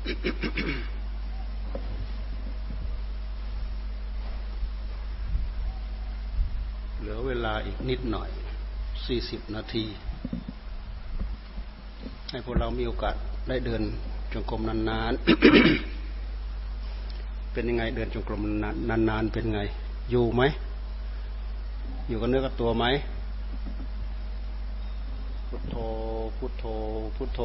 เหลือเวลาอีกนิดหน่อย สี่สิบนาที ให้พวกเรามีโอกาสได้เดินจงกรมนานๆ เป็นยังไง เดินจงกรมนานๆ เป็นไง อยู่ไหม อยู่กับเนื้อกับตัวไหม พุทโธ พุทโธ พุทโธ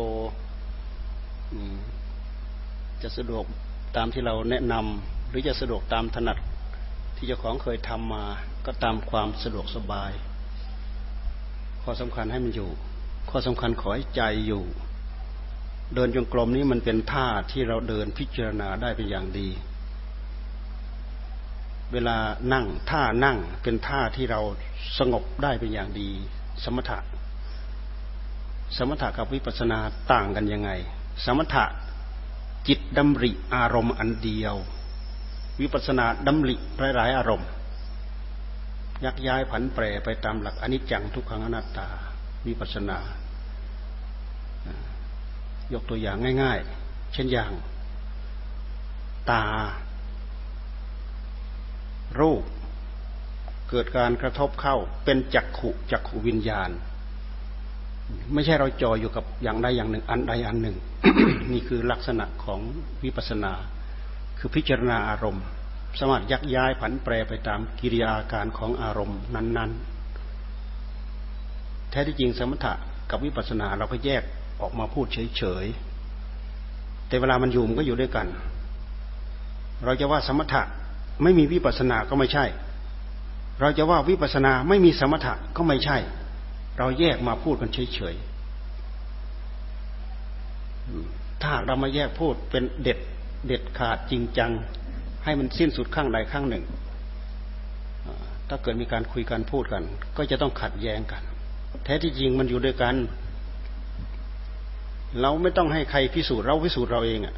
จะสะดวกตามที่เราแนะนำหรือจะสะดวกตามถนัดที่เจ้าของเคยทำมา ก็ตามความสะดวกสบาย ข้อสำคัญให้มันอยู่ ข้อสำคัญขอให้ใจอยู่ เดินจงกรมนี้มันเป็นท่าที่เราเดินพิจารณาได้เป็นอย่างดี เวลานั่งท่านั่งเป็นท่าที่เราสงบได้เป็นอย่างดี สมถะสมถะกับวิปัสสนาต่างกันยังไง สมถะ จิตดำริอารมณ์อันเดียว วิปัสสนาดำริหลายๆอารมณ์ ยักย้ายผันแปรไปตามหลักอนิจจังทุกขังอนัตตา วิปัสสนา ยกตัวอย่างง่าย ๆ เช่นอย่าง ตา รูป เกิดการกระทบเข้าเป็นจักขุจักขุวิญญาณ ไม่ใช่เราจออยู่กับอย่างใดอย่างหนึ่ง อันใดอันหนึ่ง นี่คือลักษณะของวิปัสสนา คือพิจารณาอารมณ์ สามารถยักย้ายผันแปรไปตามกิริยาการของอารมณ์นั้น ๆ แท้ที่จริงสมถะกับวิปัสสนาเราก็แยกออกมาพูดเฉยๆ แต่เวลามันอยู่มันก็อยู่ด้วยกัน เราจะว่าสมถะไม่มีวิปัสสนาก็ไม่ใช่ เราจะว่าวิปัสสนาไม่มีสมถะก็ไม่ใช่ เราแยกมาพูดกันเฉยๆถ้าเรามาแยกพูดเป็นเด็ดเด็ดขาดจริงจัง ให้มันสิ้นสุดข้างใดข้างหนึ่ง ถ้าเกิดมีการคุยกันพูดกัน ก็จะต้องขัดแย้งกัน แท้ที่จริงมันอยู่ด้วยกัน เราไม่ต้องให้ใครพิสูจน์เราพิสูจน์เราเองอะ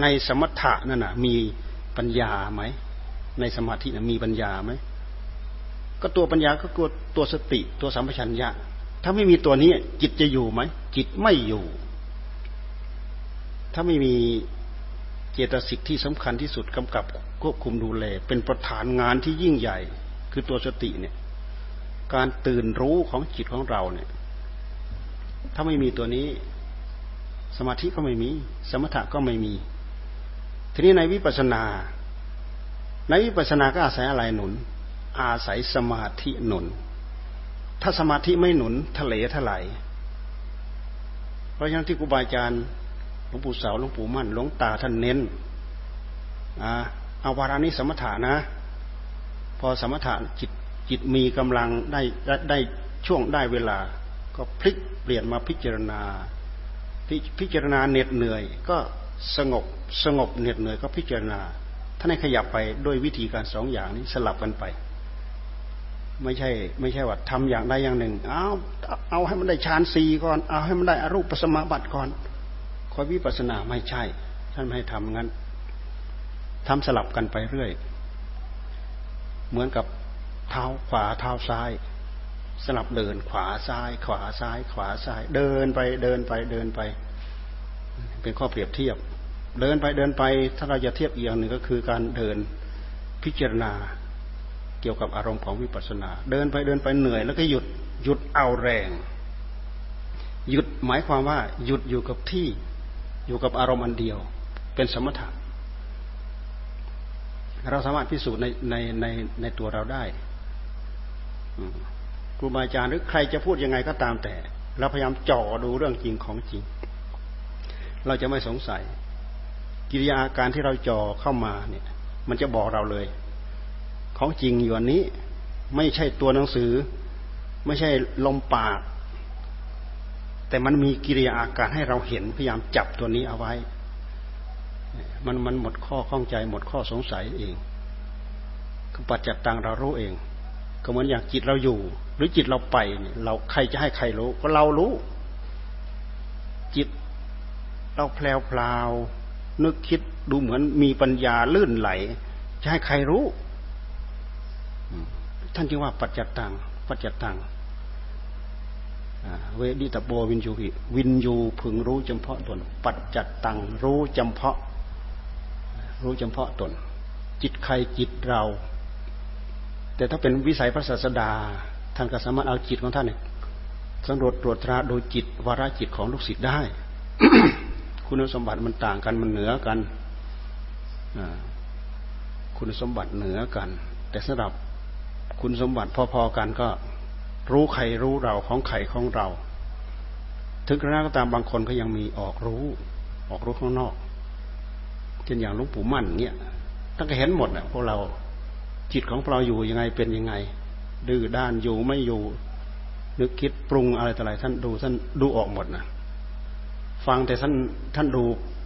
ในสมถะนั่นนะมีปัญญาไหม ในสมาธินะมีปัญญาไหม ก็ตัวปัญญาก็ตัวตัวสติ ตัวสัมปชัญญะ ถ้าไม่มีตัวนี้ จิตจะอยู่ไหมจิตไม่อยู่ ถ้าไม่มีเจตสิกที่สำคัญที่สุดกำกับควบคุมดูแล เป็นประธานงานที่ยิ่งใหญ่ คือตัวสติเนี่ย การตื่นรู้ของจิตของเราเนี่ย ถ้าไม่มีตัวนี้ สมาธิก็ไม่มี สมถะก็ไม่มี ทีนี้ในวิปัสสนา ในวิปัสสนาก็อาศัยอะไรหนุน อาศัยสมาธิหนุน ถ้าสมาธิไม่หนุนทะเลทลายเพราะฉะนั้นที่ครูบาอาจารย์หลวงปู่เสาหลวงปู่มั่นหลวงตาท่านเน้นอ่าเอาวารานี้สมถะนะ พอสมถะจิตจิตมีกำลังได้ได้ช่วงได้เวลา ก็พลิกเปลี่ยนมาพิจารณา พิจารณาเหน็ดเหนื่อย ก็สงบสงบเหน็ดเหนื่อยก็พิจารณาท่านให้ขยับไปด้วยวิธีการสองอย่างนี้สลับกันไป ไม่ใช่ ไม่ใช่ว่าทำอย่างใดอย่างหนึ่ง เอาเอาให้มันได้ฌานสี่ก่อน เอาให้มันได้อรูปสมาบัติก่อนคอยวิปัสสนาไม่ใช่ ท่านไม่ให้ทำงั้นทำสลับกันไปเรื่อย เหมือนกับเท้าขวาเท้าซ้าย สลับเดินขวาซ้าย ขวาซ้าย ขวาซ้าย เดินไปเดินไปเดินไป เป็นข้อเปรียบเทียบ เดินไปเดินไป ถ้าเราจะเทียบอีกอย่างหนึ่งก็คือการเดินพิจารณา เกี่ยวกับอารมณ์ของวิปัสสนา เดินไปเดินไปเหนื่อยแล้วก็หยุดหยุดเอาแรง หยุดหมายความว่า หยุดอยู่กับที่อยู่กับอารมณ์อันเดียว เป็นสมถะเราสามารถพิสูจน์ในในในในตัวเราได้ครูบาอาจารย์หรือใครจะพูดยังไงก็ตามแต่ เราพยายามจ่อดูเรื่องจริงของจริง เราจะไม่สงสัย กิริยาการที่เราจ่อเข้ามาเนี่ย มันจะบอกเราเลย ของจริงอยู่อันนี้ ไม่ใช่ตัวหนังสือ ไม่ใช่ลมปาก แต่มันมีกิริยาอาการให้เราเห็นพยายามจับตัวนี้เอาไว้ มันมันหมดข้อข้องใจหมดข้อสงสัยเองคือปัจจัตตังเรารู้เอง ก็เหมือนอย่างจิตเราอยู่ หรือจิตเราไปเนี่ยเราใครจะให้ใครรู้ ก็เรารู้ จิตเราแพรวพราวนึกคิดดูเหมือนมีปัญญาลื่นไหล จะให้ใครรู้ ท่านจึงว่าปัจจัตตังปัจจัตตังเวทิตัพโพ วิญญูหิวิญญูพึงรู้จำเพาะตน ปัจจัตตังรู้จำเพาะ รู้จำเพาะตน จิตใครจิตเรา แต่ถ้าเป็นวิสัยพระศาสดา ท่านก็สามารถเอาจิตของท่านเนี่ยสำรวจตรวจตราโดยจิตวาระจิตของลูกศิษย์ได้ คุณสมบัติมันต่างกันมันเหนือกันคุณสมบัติเหนือกัน แต่สำหรับ คุณสมบัติพอๆกันก็รู้ใครรู้เราของใครของเรา ถึงกระนั้นก็ตามบางคนก็ยังมีออกรู้ ออกรู้ข้างนอกเช่นอย่างหลวงปู่มั่นเนี่ยตั้งแต่เห็นหมดอะพวกเราจิตของเราอยู่ยังไงเป็นยังไง ดื้อด้านอยู่ไม่อยู่ นึกคิดปรุงอะไรต่ออะไรท่านดูท่านดูออกหมดนะฟังแต่ท่านท่านดู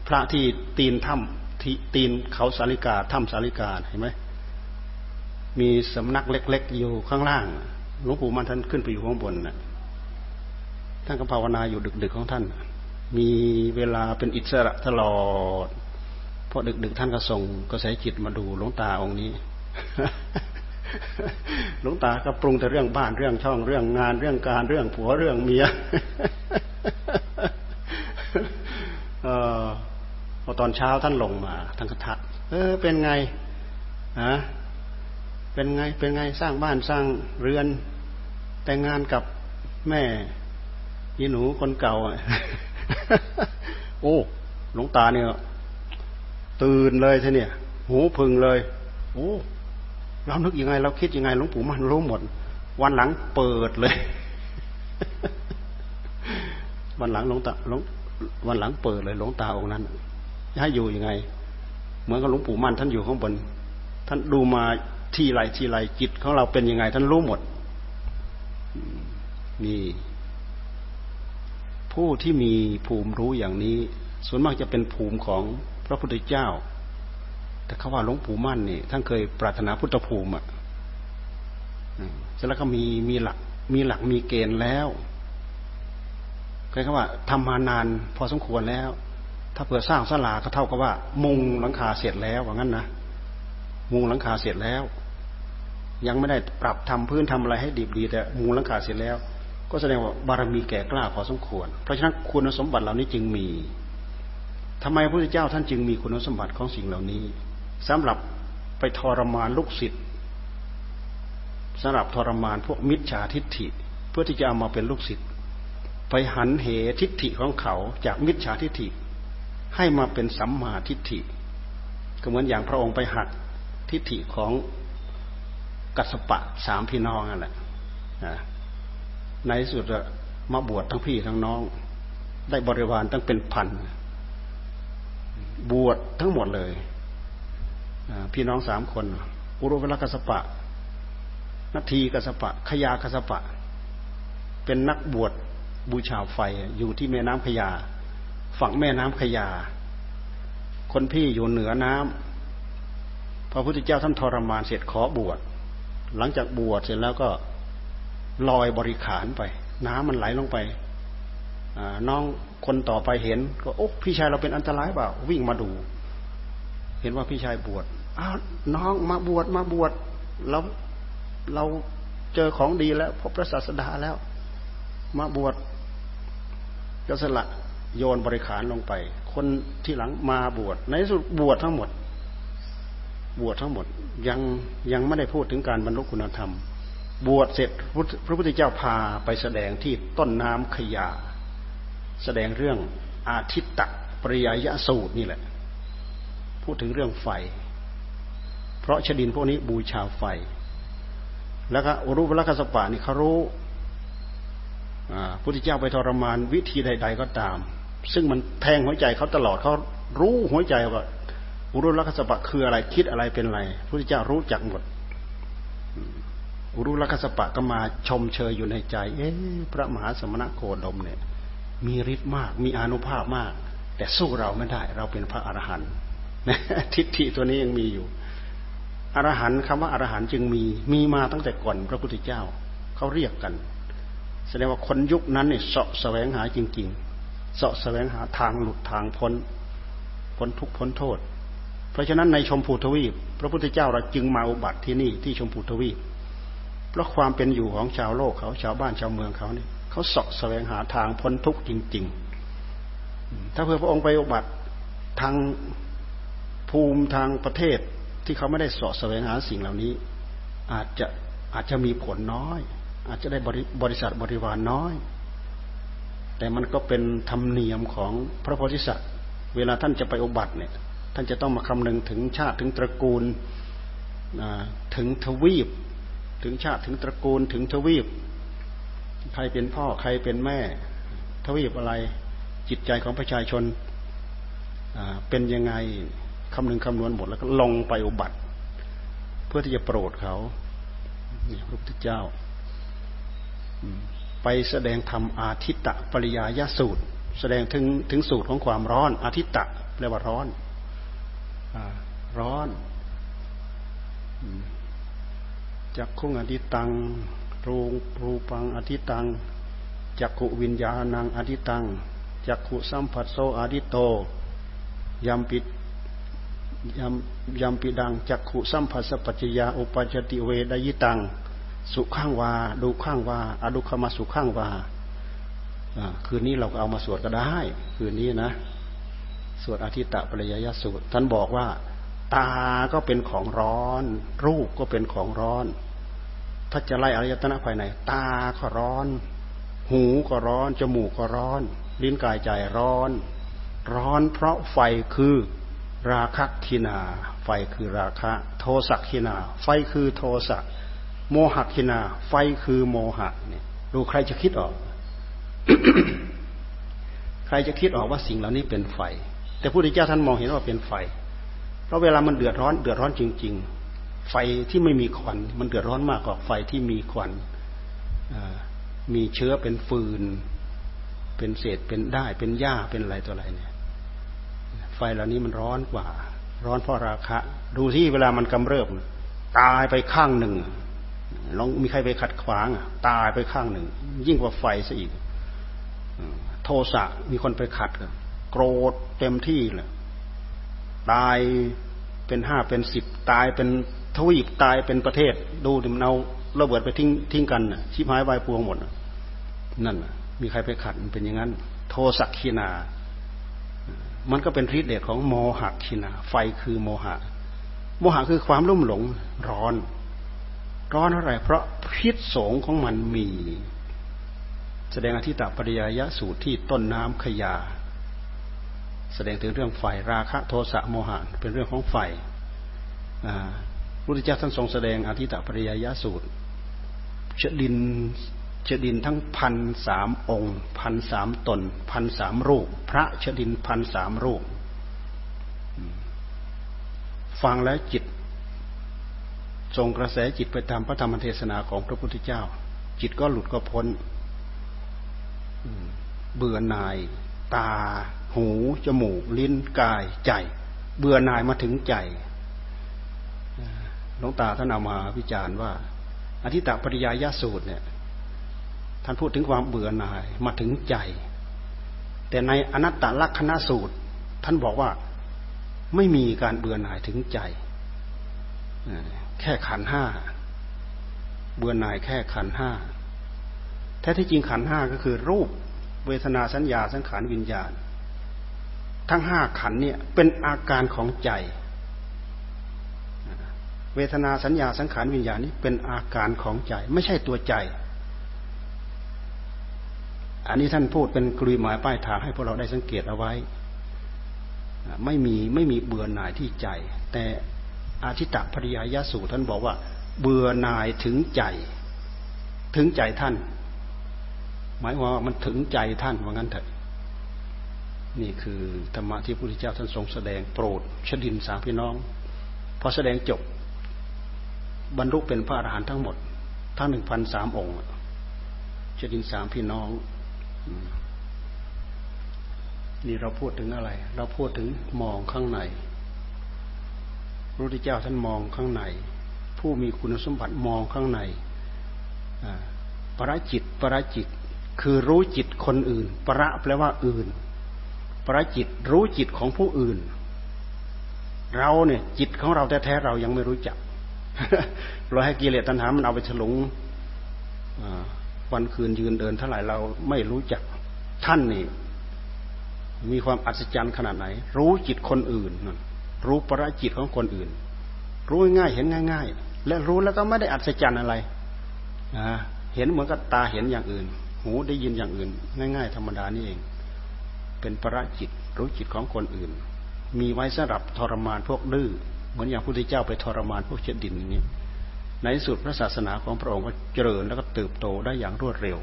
พระที่ตีนถ้ำที่ตีนเขาสาลิกาถ้ำสาลิกาเห็นไหม มีสำนักเล็ก ๆ อยู่ข้างล่างหลวงปู่มันท่านขึ้นไปอยู่ข้างบนนะท่านก็ภาวนาอยู่ดึก ๆ ของท่าน มีเวลาเป็นอิสระตลอดพอดึก ๆ ท่านก็ส่งกระแสจิตมาดูหลวงตาองค์นี้หลวงตาก็ปรุงแต่เรื่องบ้านเรื่องช่องเรื่องงานเรื่องการเรื่องผัวเรื่องเมียออพอตอนเช้าท่านลงมาท่านก็ทักเออเป็นไงฮะ เป็นไงเป็นไงสร้างบ้านสร้างเรือน แต่งงานกับแม่ยีหนูคนเก่าอะโอ้หลวงตาเนี่ยตื่นเลยท่เนี่ย หูพึงเลย โอ้เรานึกยังไง เราคิดยังไงหลวงปู่มันรู้หมด วันหลังเปิดเลย วันหลังหลวงตาหลวงวันหลังเปิดเลยหลวงตาองค์นั้นให้อยู่ยังไง เหมือนกับหลวงปู่มั่นท่านอยู่ข้างบน ท่านดูมา ที่ไรที่ไรจิตของเราเป็นยังไง ท่านรู้หมดมีผู้ที่มีภูมิรู้อย่างนี้ ส่วนมากจะเป็นภูมิของพระพุทธเจ้า แต่เขาว่าหลวงปู่มั่นนี่ท่านเคยปรารถนาพุทธภูมิอะเสร็จแล้วก็มีมีหลักมีหลักมีเกณฑ์แล้วเคยคำว่าทำมานานพอสมควรแล้ว ถ้าเผื่อสร้างศาลาก็เท่ากับว่า มุงหลังคาเสร็จแล้วว่างั้นนะ มุงหลังคาเสร็จแล้ว ยังไม่ได้ปรับทำพื้นทำอะไรให้ดีดีแต่มุงหลังคาเสร็จแล้ว ก็แสดงว่าบารมีแก่กล้าพอสมควร เพราะฉะนั้นคุณสมบัติเหล่านี้จึงมีทำไมพระพุทธเจ้าท่านจึงมีคุณสมบัติของสิ่งเหล่านี้สำหรับไปทรมานลูกศิษย์สำหรับทรมานพวกมิจฉาทิฏฐิ เพื่อที่จะเอามาเป็นลูกศิษย์ไปหันเหทิฏฐิของเขาจากมิจฉาทิฏฐิ ให้มาเป็นสัมมาทิฏฐิ ก็เหมือนอย่างพระองค์ไปหัก ทิฏฐิของกัสปะสามพี่น้องนั่นแหละในสุดมาบวชทั้งพี่ทั้งน้อง ได้บริวารตั้งเป็นพันบวชทั้งหมดเลยพี่น้องสามคน อุรุเวลกัสปะนาทีกัสปะ ขยากัสปะ เป็นนักบวชบูชาไฟอยู่ที่แม่น้ำขยา ฝั่งแม่น้ำขยา คนพี่อยู่เหนือน้ำ ระพุทธเจ้าท่านทรมานเสร็จขอบวช หลังจากบวชเสร็จแล้วก็ลอยบริขารไป น้ำมันไหลลงไปน้องคนต่อไปเห็น ก็โอ้พี่ชายเราเป็นอันตรายเปล่าวิ่งมาดู เห็นว่าพี่ชายบวชอ้าวน้องมาบวชมาบวชเราเราเจอของดีแล้วพบพระศาสดาแล้ว มาบวชก็สละโยนบริขารลงไป คนที่หลังมาบวชในสุดบวชทั้งหมด บวชทั้งหมดยังยังไม่ได้พูดถึงการบรรลุคุณธรรม บวชเสร็จพระพุทธเจ้าพาไปแสดงที่ต้นน้ำขยา แสดงเรื่องอาทิตตะปริยยสูตรนี่แหละ พูดถึงเรื่องไฟ เพราะชดินพวกนี้บูชาไฟ แล้วก็อรูปลักษปะนี่เขารู้พุทธเจ้าไปทรมานวิธีใด ๆ ก็ตาม ซึ่งมันแทงหัวใจเขาตลอดเขารู้หัวใจว่า อุรุลักษปะคืออะไรคิดอะไรเป็นอะไรพระพุทธเจ้ารู้จักหมดอุรุลักษปะก็มาชมเชยอยู่ในใจ เอ๊พระมหาสมณโคดมเนี่ย มีฤทธิ์มากมีอนุภาพมาก แต่สู้เราไม่ได้ เราเป็นพระอรหันต์ทิฏฐิตัวนี้ยังมีอยู่อรหันต์คำว่าอรหันต์จึงมีมีมาตั้งแต่ก่อนพระพุทธเจ้าเขาเรียกกัน แสดงว่าคนยุคนั้นเนี่ยเสาะแสวงหาจริง ๆ เสาะแสวงหาทางหลุดทางพ้นพ้นทุกพ้นโทษ เพราะฉะนั้นในชมพูทวีป พระพุทธเจ้าเราจึงมาอุบัติที่นี่ที่ชมพูทวีป เพราะความเป็นอยู่ของชาวโลกเขาชาวบ้านชาวเมืองเขาเนี่ยเขาเสาะแสวงหาทางพ้นทุกข์จริง ๆ ถ้าเพื่อพระองค์ไปอุบัติทางภูมิทางประเทศที่เขาไม่ได้เสาะแสวงหาสิ่งเหล่านี้ อาจจะอาจจะมีผลน้อย อาจจะได้บริบริษัทบริวารน้อย แต่มันก็เป็นธรรมเนียมของพระโพธิสัตว์ เวลาท่านจะไปอุบัติเนี่ย ท่านจะต้องมาคำนึงถึงชาติถึงตระกูลถึงทวีป ถึงชาติถึงตระกูลถึงทวีป ใครเป็นพ่อใครเป็นแม่ ทวีปอะไรจิตใจของประชาชนเป็นยังไงคำนึงคำนวณหมดแล้วก็ลงไปอุบัติ เพื่อที่จะโปรดเขานี่พระพุทธเจ้าไปแสดงธรรมอาทิตตะปริยายสูตร แสดงถึงถึงสูตรของความร้อนอาทิตตะแปลว่าร้อน ร้อนจักขุงอธิตังรูรูปังอธิตังจักขุวิญญาณังอธิตังจักขุสัมผัสโซอธิโตยำปิดยำยำปิดังจักขุสัมผัสปัจจยาอุปจติเวดยิตัง สุข้างวาดูข้างวาอดุขมาสุข้างวาคืนนี้เราก็เอามาสวดก็ได้ คืนนี้นะ สวดอาทิตตะปริยยสูตร ท่านบอกว่า ตาก็เป็นของร้อน รูปก็เป็นของร้อน ถ้าจะไล่อริยตนะภายใน ตาก็ร้อน หูก็ร้อน จมูกก็ร้อน ลิ้นกายใจร้อน ร้อนเพราะไฟคือราคะทินา ไฟคือราคะ โทสักทินา ไฟคือโทสักโมหทินา ไฟคือโมหะเนี่ยดูใครจะคิดออก ใครจะคิดออกว่าสิ่งเหล่านี้เป็นไฟ แต่พระพุทธเจ้าท่านมองเห็นว่าเป็นไฟ เพราะเวลามันเดือดร้อน เดือดร้อนจริง ๆ ไฟที่ไม่มีควัน มันเดือดร้อนมากกว่าไฟที่มีควันมีเชื้อเป็นฟืน เป็นเศษเป็นได้เป็นหญ้าเป็นอะไรตัวอะไรเนี่ย ไฟเหล่านี้มันร้อนกว่า ร้อนเพราะราคะ ดูที่เวลามันกำเริบตายไปข้างหนึ่งลองมีใครไปขัดขวางตายไปข้างหนึ่ง ยิ่งกว่าไฟซะอีกโทสะมีคนไปขัดกั โกรธเต็มที่เลยตายเป็นห้าเป็นสิบตายเป็นทวีปตายเป็นประเทศ ดูดิมันเอาระเบิดไปทิ้งทิ้งกันชิบหายวายพวงหมดนั่นมีใครไปขัดมันเป็นอย่างนั้น โทสักขีนา มันก็เป็นฤทธิ์เดชของโมหะคินา ไฟคือโมหะ โมหะคือความรุ่มหลงร้อน ร้อนอะไรเพราะพิษสงของมันมี แสดงอธิตาปริยายะสูตรที่ต้นน้ำขยา แสดงถึงเรื่องไฟราคะโทสะโมหะเป็นเรื่องของไฟพระพุทธเจ้าท่านทรงแสดงอธิตปริยายสูตรเชดินชดินทั้งพันสามองค์พันสามตนพันสามรูป พระชดินพันสามรูป ฟังแล้วจิตทรงกระแสจิตไปตามพระธรรมเทศนาของพระพุทธเจ้า จิตก็หลุดก็พ้น เบื่อหน่าย ตา หูจมูก ลิ้นกายใจ เบื่อหน่ายมาถึงใจหลวงตาท่านเอามาวิจารณ์ว่าอธิตปริยายาสูตรเนี่ย ท่านพูดถึงความเบื่อหน่ายมาถึงใจ แต่ในอนัตตลักษณสูตร ท่านบอกว่าไม่มีการเบื่อหน่ายถึงใจแค่ขันห้าเบื่อหน่ายแค่ขันห้าแท้ที่จริงขันห้าก็คือรูปเวทนาสัญญาสังขารวิญญาณ ทั้งห้าขันเนี่ยเป็นอาการของใจ เวทนาสัญญาสังขารวิญญาณนี้เป็นอาการของใจ ไม่ใช่ตัวใจ อันนี้ท่านพูดเป็นกลุยหมายป้ายทางให้พวกเราได้สังเกตเอาไว้ ไม่มีไม่มีเบื่อหน่ายที่ใจ แต่อาชิตะภริยายสูท่านบอกว่า เบื่อหน่ายถึงใจ ถึงใจท่าน หมายว่ามันถึงใจท่านว่างั้นเถอะ นี่คือธรรมะที่พระพุทธเจ้าท่านทรงแสดงโปรดชดินสามพี่น้อง พอแสดงจบ บรรลุเป็นพระอรหันต์ทั้งหมด ทั้งหนึ่งพันสามองค์ชดินสามพี่น้อง นี่เราพูดถึงอะไร เราพูดถึงมองข้างในพระพุทธเจ้าท่านมองข้างใน ผู้มีคุณสมบัติมองข้างในประจิตประจิต คือรู้จิตคนอื่น ประแปลว่าอื่น ประจิตรู้จิตของผู้อื่น เราเนี่ย จิตของเราแท้ๆเรายังไม่รู้จักเราให้กิเลสตัณหามันเอาไปฉลุงวันคืนยืนเดินเท่าไหร่เราไม่รู้จักท่านนี่มีความอัศจรรย์ขนาดไหน รู้จิตคนอื่น รู้ประจิตของคนอื่น รู้ง่ายเห็นง่าย ๆ และรู้แล้วก็ไม่ได้อัศจรรย์อะไรเห็นเหมือนกับตาเห็นอย่างอื่น หูได้ยินอย่างอื่น ง่าย ๆ ธรรมดานี่เอง เป็นประจิตรู้จิตของคนอื่น มีไว้สำหรับทรมานพวกดื้อเหมือนอย่างพระพุทธเจ้าไปทรมานพวกเชดินอย่างนี้ ในสุดพระศาสนาของพระองค์ก็เจริญแล้วก็เติบโตได้อย่างรวดเร็ว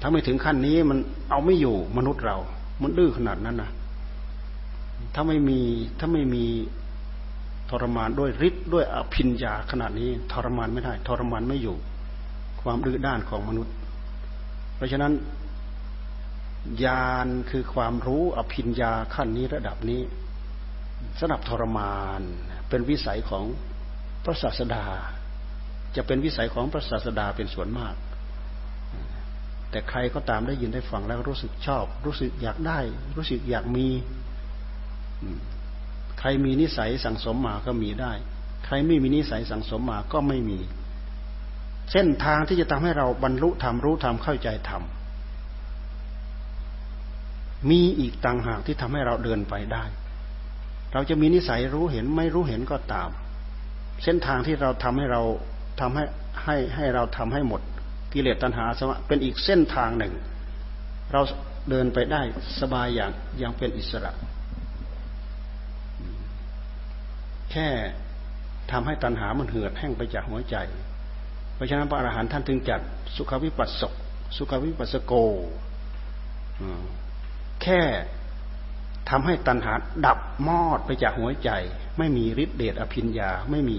ถ้าไม่ถึงขั้นนี้มันเอาไม่อยู่มนุษย์เรา มันดื้อขนาดนั้นนะถ้าไม่มีถ้าไม่มีทรมานด้วยฤทธิ์ด้วยอภิญญาขนาดนี้ทรมานไม่ได้ ทรมานไม่อยู่ ความดื้อด้านของมนุษย์ เพราะฉะนั้น ญาณคือความรู้อภิญญาขั้นนี้ระดับนี้สำหรับทรมาน เป็นวิสัยของพระศาสดา จะเป็นวิสัยของพระศาสดาเป็นส่วนมาก แต่ใครก็ตามได้ยินได้ฟังแล้วรู้สึกชอบ รู้สึกอยากได้ รู้สึกอยากมี ใครมีนิสัยสั่งสมมาก็มีได้ ใครไม่มีนิสัยสั่งสมมาก็ไม่มี เส้นทางที่จะทำให้เราบรรลุธรรมรู้ธรรมเข้าใจธรรม มีอีกต่างหากที่ทำให้เราเดินไปได้ เราจะมีนิสัยรู้เห็นไม่รู้เห็นก็ตาม เส้นทางที่เราทำให้เราทำให้ให้ให้เราทำให้หมดกิเลสตัณหาสมะเป็นอีกเส้นทางหนึ่ง เราเดินไปได้สบายอย่างยังเป็นอิสระ แค่ทำให้ตัณหามันเหือดแห้งไปจากหัวใจ เพราะฉะนั้นพระอรหันต์ท่านถึงจัดสุขวิปัสสกสุขวิปัสสโก แค่ทำให้ตัณหาดับมอดไปจากหัวใจ ไม่มีฤทธิเดชอภิญญาไม่มี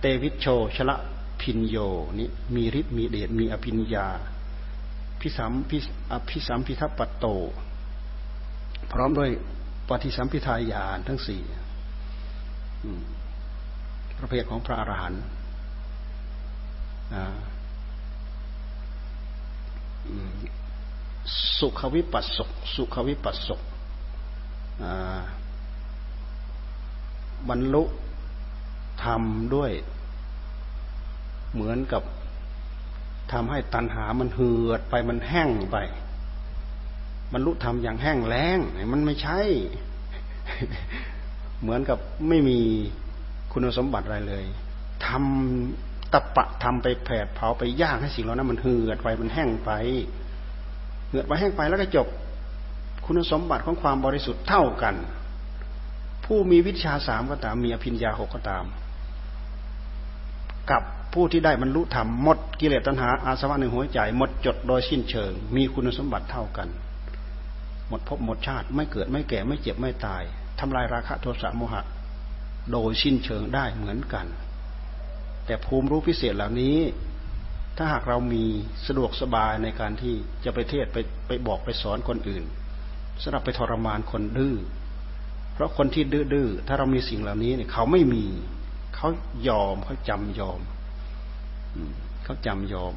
เตวิชโชชละพินโยนี่มีฤทธิ์มีเดชมีอภิญญาพิสัมพิอภิสัมพิทัปปโต พร้อมด้วยปฏิสัมพิทายานทั้งสี่ประเภทของพระอรหันต์ สุขวิปัสสกสุขวิปัสสกบรรลุทำด้วย เหมือนกับทำให้ตัณหามันเหือดไปมันแห้งไป บรรลุธรรมอย่างแห้งแล้งมันไม่ใช่ เหมือนกับไม่มีคุณสมบัติอะไรเลยทำตะปะทำไปแผดเผาไปย่างให้สิ่งเหล่านั้นมันเหือดไปมันแห้งไป เหือดไปแห้งไปแล้วก็จบ คุณสมบัติของความบริสุทธิ์เท่ากัน ผู้มีวิชาสามก็ตาม มีอภิญญาหกก็ตาม กับผู้ที่ได้บรรลุธรรมหมดกิเลสตัณหาอาสวะในหัวใจหมดจดโดยสิ้นเชิง มีคุณสมบัติเท่ากัน หมดภพหมดชาติไม่เกิดไม่แก่ไม่เจ็บไม่ตายทำลายราคะโทสะโมหะ โดยสิ้นเชิงได้เหมือนกัน แต่ภูมิรู้พิเศษเหล่านี้ ถ้าหากเรามีสะดวกสบายในการที่จะไปเทศไปไปบอกไปสอนคนอื่นสำหรับไปทรมานคนดื้อเพราะคนที่ดื้อถ้าเรามีสิ่งเหล่านี้เนี่ยเขาไม่มี เขายอมเขาจำยอมเขาจำยอม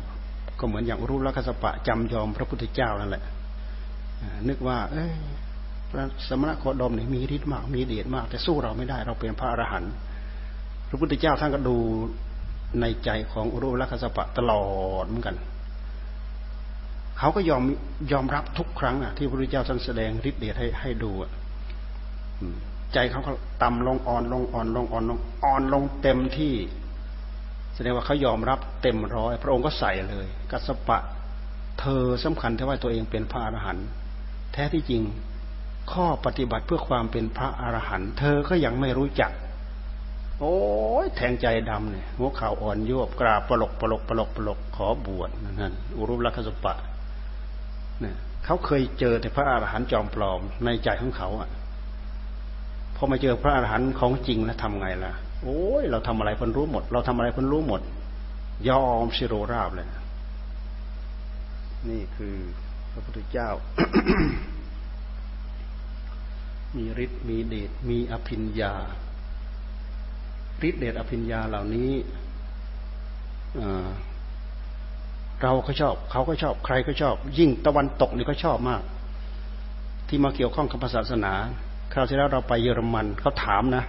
ก็เหมือนอย่างรู้ลักษปะจำยอมพระพุทธเจ้านั่นแหละนึกว่า เอ้พระสมณโคดมเนี่ยมีฤทธิ์มากมีเดชมาก แต่สู้เราไม่ได้เราเป็นพระอรหันต์พระพุทธเจ้าท่านก็ดู ในใจของอุรุลักษปะตลอดเหมือนกัน เขาก็ยอมยอมรับทุกครั้งอะที่พระพุทธเจ้าท่านแสดงฤทธิ์เดชให้ให้ดูอะใจเขาก็ต่ำลงอ่อนลงอ่อนลงอ่อนลงอ่อนลงเต็มที่ แสดงว่าเขายอมรับเต็มร้อย พระองค์ก็ใส่เลย กัสปะ เธอสำคัญที่ว่าตัวเองเป็นพระอรหันต์แท้ที่จริงข้อปฏิบัติเพื่อความเป็นพระอรหันต์เธอก็ยังไม่รู้จัก โอ้ยแทงใจดำเนี่ยหัวเข่าอ่อนยวบกราบปลกปลกปลกปลกขอบวชนั่นอุรุลักษปะเนี่ยเขาเคยเจอแต่พระอรหันต์จอมปลอมในใจของเขาอะพอมาเจอพระอรหันต์ของจริงแล้วทำไงล่ะ โอ้ยเราทำอะไรเพิ่นรู้หมด เราทำอะไรเพิ่นรู้หมด ยอมสิโรราบเลยนี่คือพระพุทธเจ้า มีฤทธิ์มีเดชมีอภิญญา ฤทธิเดชอภิญญาเหล่านี้เราก็ชอบ เขาก็ชอบ ใครก็ชอบ ยิ่งตะวันตกนี่ก็ชอบมาก ที่มาเกี่ยวข้องกับศาสนา คราวที่แล้วเราไปเยอรมันเขาถามนะ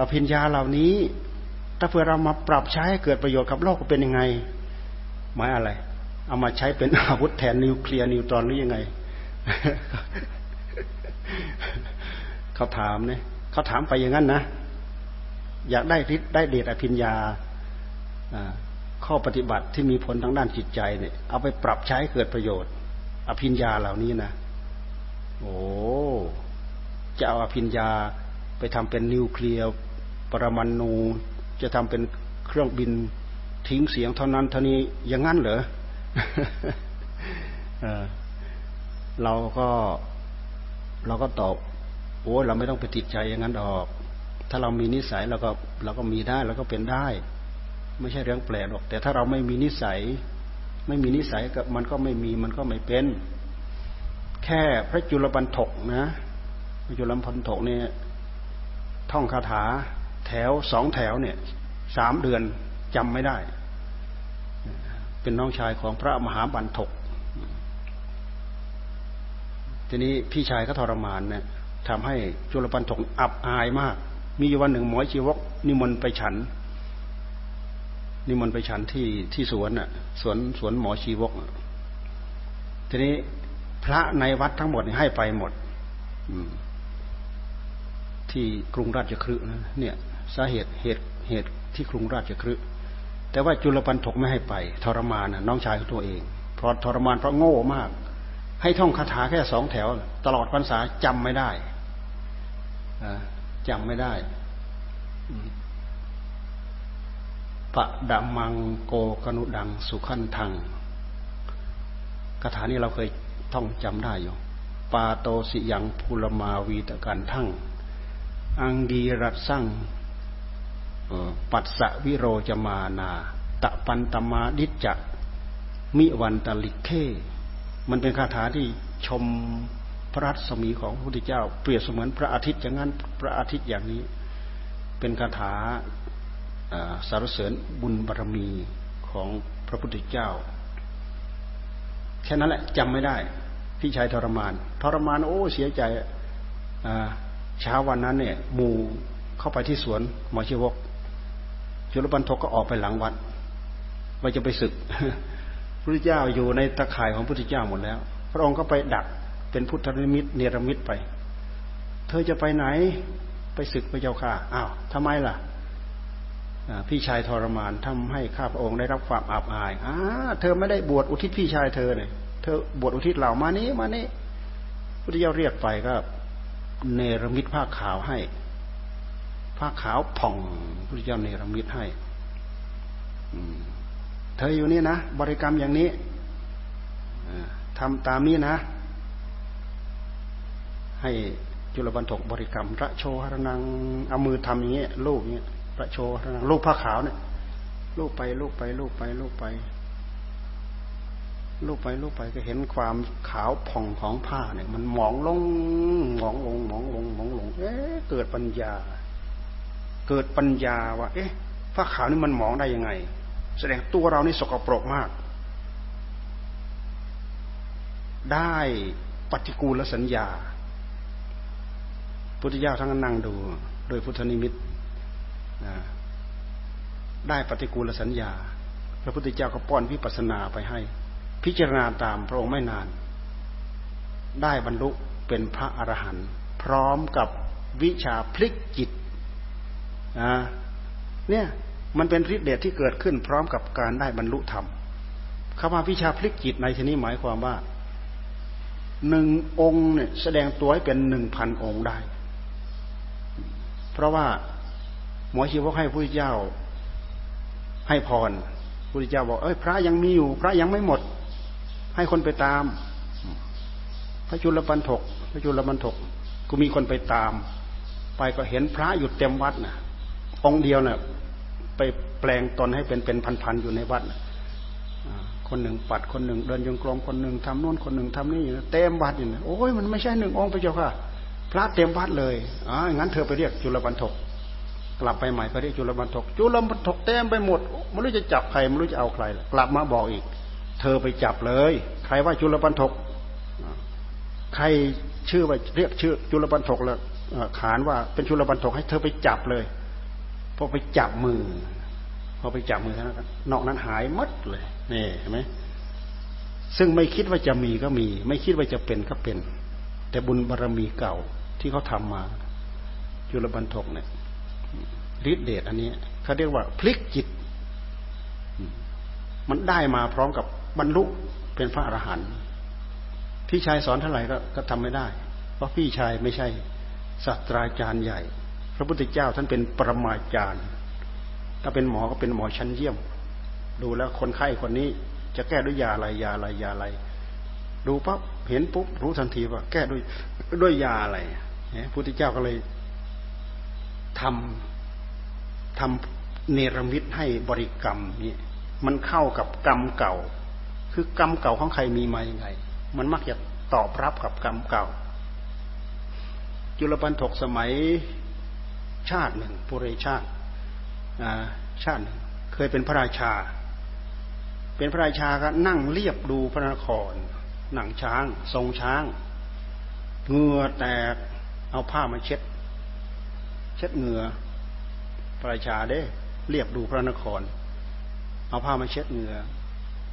อภิญญาเหล่านี้ ถ้าเพื่อเรามาปรับใช้ให้เกิดประโยชน์กับโลกเป็นยังไงหมายอะไร เอามาใช้เป็นอาวุธแทนนิวเคลียร์นิวตรอนหรือยังไงเขาถามเนี่ยเขาถามไปอย่างนั้นนะ อยากได้ฤทธิ์ได้เดชอภิญญาข้อปฏิบัติที่มีผลทางด้านจิตใจเนี่ย เอาไปปรับใช้เกิดประโยชน์ อภิญญาเหล่านี้นะโอ้จะเอาอภิญญาไปทำเป็นนิวเคลียร์ปรมาณูจะทำเป็นเครื่องบินทิ้งเสียงเท่านั้นเท่านี้อย่างนั้นเหรอเราก็เราก็ตอบโอ้เราไม่ต้องไปติดใจอย่างนั้นออก ถ้าเรามีนิสัยเราก็เราก็มีได้เราก็เป็นได้ ไม่ใช่เรื่องแปลกหรอก แต่ถ้าเราไม่มีนิสัย ไม่มีนิสัยก็มันก็ไม่มีมันก็ไม่เป็น แค่พระจุลปันถกนะพระจุลปันถกเนี่ยท่องคาถาแถวสองแถวเนี่ยสามเดือนจำไม่ได้ เป็นน้องชายของพระมหาบันทก ทีนี้พี่ชายก็ทรมานเนี่ยทำให้จุลปันถกอับอายมาก มีวันหนึ่งหมอชีวก นิมนต์ไปฉัน นิมนต์ไปฉันที่ที่สวนน่ะ สวนสวนหมอชีวกทีนี้พระในวัดทั้งหมดให้ไปหมดที่กรุงราชคฤห์นะเนี่ย สาเหตุเหตุเหตุที่กรุงราชคฤห์แต่ว่าจุลปันถกไม่ให้ไปทรมานน้องชายของตัวเอง เพราะทรมานเพราะโง่มาก ให้ท่องคาถาแค่สองแถว ตลอดพรรษาจำไม่ได้ จำไม่ได้ปะดามังโกกนุดังสุขันทังคาถานี้เราเคยท่องจำได้อยู่ ปาโตสิยังภูลมาวีตกันทั้ง อังดีรัตสั่งปัสสะวิโรจมานา ตะปันตมาดิจักมิวันตลิเคมันเป็นคาถาที่ชม พระรัศมีของพระพุทธเจ้า เปรียบเสมือนพระอาทิตย์อย่างนั้นพระอาทิตย์อย่างนี้ เป็นคาถาสารเสริญบุญบารมีของพระพุทธเจ้า แค่นั้นแหละจำไม่ได้ พี่ชายทรมาน ทรมานโอ้เสียใจเช้าวันนั้นเนี่ยหมู่เข้าไปที่สวนหมอชีวกจุลปันทกก็ออกไปหลังวัดว่าจะไปศึกพระเจ้าอยู่ในตะข่ายของพระพุทธเจ้าหมดแล้ว พระองค์ก็ไปดัก เป็นพุทธนิมิตเนรมิตไป เธอจะไปไหนไปศึกพระเจ้าค่ะอ้าวทำไมล่ะพี่ชายทรมานทำให้ข้าพระองค์ได้รับความอับอายอ่าเธอไม่ได้บวชอุทิศพี่ชายเธอเนี่ยเธอบวชอุทิศเหล่ามานี้มานี้พุทธเจ้าเรียกไปก็เนรมิตผ้าขาวให้ ผ้าขาวผ่องพุทธเจ้าเนรมิตให้เธออยู่นี่นะบริกรรมอย่างนี้ทำตามนี้นะ ให้จุลบันทกบริกรรม ระโชหรนังเอามือทำอย่างนี้ยลูกเนี้ยระโชหรนังลูกผ้าขาวเนี่ยลูกไปลูกไปลูกไปลูกไป ลูกไปลูกไปก็เห็นความขาวผ่องของผ้าเนี่ย มันหมองลงหมองลงหมองลงหมองลง เอ๊ะเกิดปัญญา เกิดปัญญาว่า เอ๊ะผ้าขาวนี่มันหมองได้ยังไง แสดงตัวเรานี่สกปรกมาก ได้ปฏิกูลสัญญา พุทธเจ้าทั้งนั่งดู โดยพุทธนิมิตได้ปฏิกูลสัญญา พระพุทธเจ้าก็ป้อนวิปัสนาไปให้ พิจารณาตามพระองค์ไม่นาน ได้บรรลุเป็นพระอรหันต์พร้อมกับวิชาพลิกจิตเนี่ยมันเป็นฤทธิ์เดชที่เกิดขึ้นพร้อมกับการได้บรรลุธรรมคำว่าวิชาพลิกจิตในที่นี้หมายความว่าหนึ่งองค์เนี่ยแสดงตัวให้เป็นหนึ่งพันองค์ได้ เพราะว่าหมอชีวกให้พระเจ้า ให้พรพระเจ้าบอกเอ้ยพระยังมีอยู่ พระยังไม่หมด ให้คนไปตาม พระจุลปันถก พระจุลปันถกก็มีคนไปตาม ไปก็เห็นพระอยู่เต็มวัดนะองเดียวเนะ่ะไปแปลงตนให้เป็นเป็นพันๆอยู่ในวัดนะคนหนึ่งปัดคนหนึ่งเดินยงกลมคนหนึ่งทำโน่นคนหนึ่งทำนี่อยู่เต็มวัดอยู่นะโอ้ยมันไม่ใช่หนึ่งองค์พระเจ้าค่ะ พระเต็มวัดเลยอ๋องั้นเธอไปเรียกจุลปันถกกลับไปใหม่ก็เรียกจุลปันถกจุลปันถกเต็มไปหมดไม่รู้จะจับใครไม่รู้จะเอาใครกลับมาบอกอีก เธอไปจับเลย ใครว่าจุลปันถกใครชื่อว่าเรียกชื่อจุลปันถกแล้วขานว่าเป็นจุลปันถกให้เธอไปจับเลยพอไปจับมือพอไปจับมือท่านนอกนั้นหายมัดเลยนี่เห็นไหมซึ่งไม่คิดว่าจะมีก็มี ไม่คิดว่าจะเป็นก็เป็น แต่บุญบารรมีเก่า ที่เขาทามาจุลบันทกเนี่ยฤทธิเดชอันนี้เขาเรียกว่าพลิกจิต มันได้มาพร้อมกับบรรลุเป็นพระอรหันต์พี่ชายสอนเท่าไหร่ก็ก็ทำไม่ได้ เพราะพี่ชายไม่ใช่ศาสตราจารย์ใหญ่ พระพุทธเจ้าท่านเป็นปรมาจารย์ ถ้าเป็นหมอก็เป็นหมอชั้นเยี่ยม ดูแล้วคนไข้คนนี้จะแก้ด้วยยาอะไรยาอะไรยาอะไร ดูปั๊บเห็นปุ๊บรู้ทันทีว่า แก้ด้วยด้วยยาอะไร พระพุทธเจ้าก็เลยทำทำเนรมิตให้บริกรรมนี่มันเข้ากับกรรมเก่า คือกรรมเก่าของใครมีมาอย่างไง มันมักจะตอบรับกับกรรมเก่า จุลปันถกสมัยชาติหนึ่งปุเรชาติชาติหนึ่งเคยเป็นพระราชา เป็นพระราชาก็นั่งเรียบดูพระนคร หนังช้าง ทรงช้างเหงื่อแตก เอาผ้ามาเช็ด เช็ดเหงื่อพระชาเด้ เรียบดูพระนคร เอาผ้ามาเช็ดเหงื่อ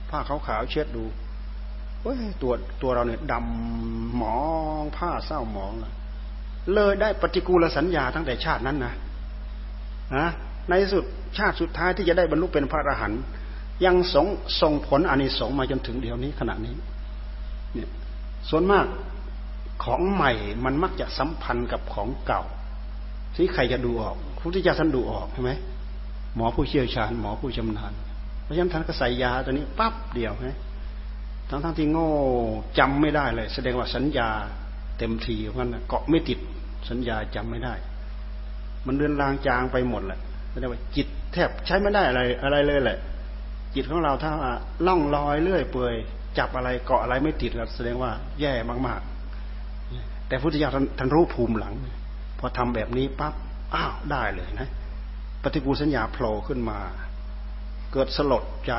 ผ้าขาวๆเช็ดดูเฮ้ยตัวตัวเราเนี่ยดำหมองผ้าเศร้าหมองเลยได้ปฏิกูลสัญญาตั้งแต่ชาตินั้นนะนะในสุดชาติสุดท้ายที่จะได้บรรลุเป็นพระอรหันต์ยังสงส่งผลอานิสงส์มาจนถึงเดี๋ยวนี้ขณะนี้ เนี่ย ส่วนมาก ของใหม่มันมักจะสัมพันธ์กับของเก่าที่ใครจะดูออกพระพุทธเจ้าท่านดูออกใช่ไหมหมอผู้เชี่ยวชาญ หมอผู้ชำนาญ เพราะฉะนั้นท่านก็ใส่ยาตัวนี้ปั๊บเดียวไหมทั้งทั้งที่โง่จำไม่ได้เลย แสดงว่าสัญญาเต็มทีเพราะนั้นเกาะไม่ติดสัญญาจำไม่ได้ มันเดือนลางจางไปหมดแหละแสดงว่าจิตแทบใช้ไม่ได้อะไรอะไรเลยแหละ จิตของเราถ้าล่องลอยเรื่อยเปื่อยจับอะไรเกาะอะไรไม่ติดก็แสดงว่าแย่มากๆ แต่พุทธิยถาท่านรู้ภูมิหลัง พอทำแบบนี้ปั๊บอ้าวได้เลยนะ ปฏิกูลสัญญาโผล่ขึ้นมา เกิดสลดใจ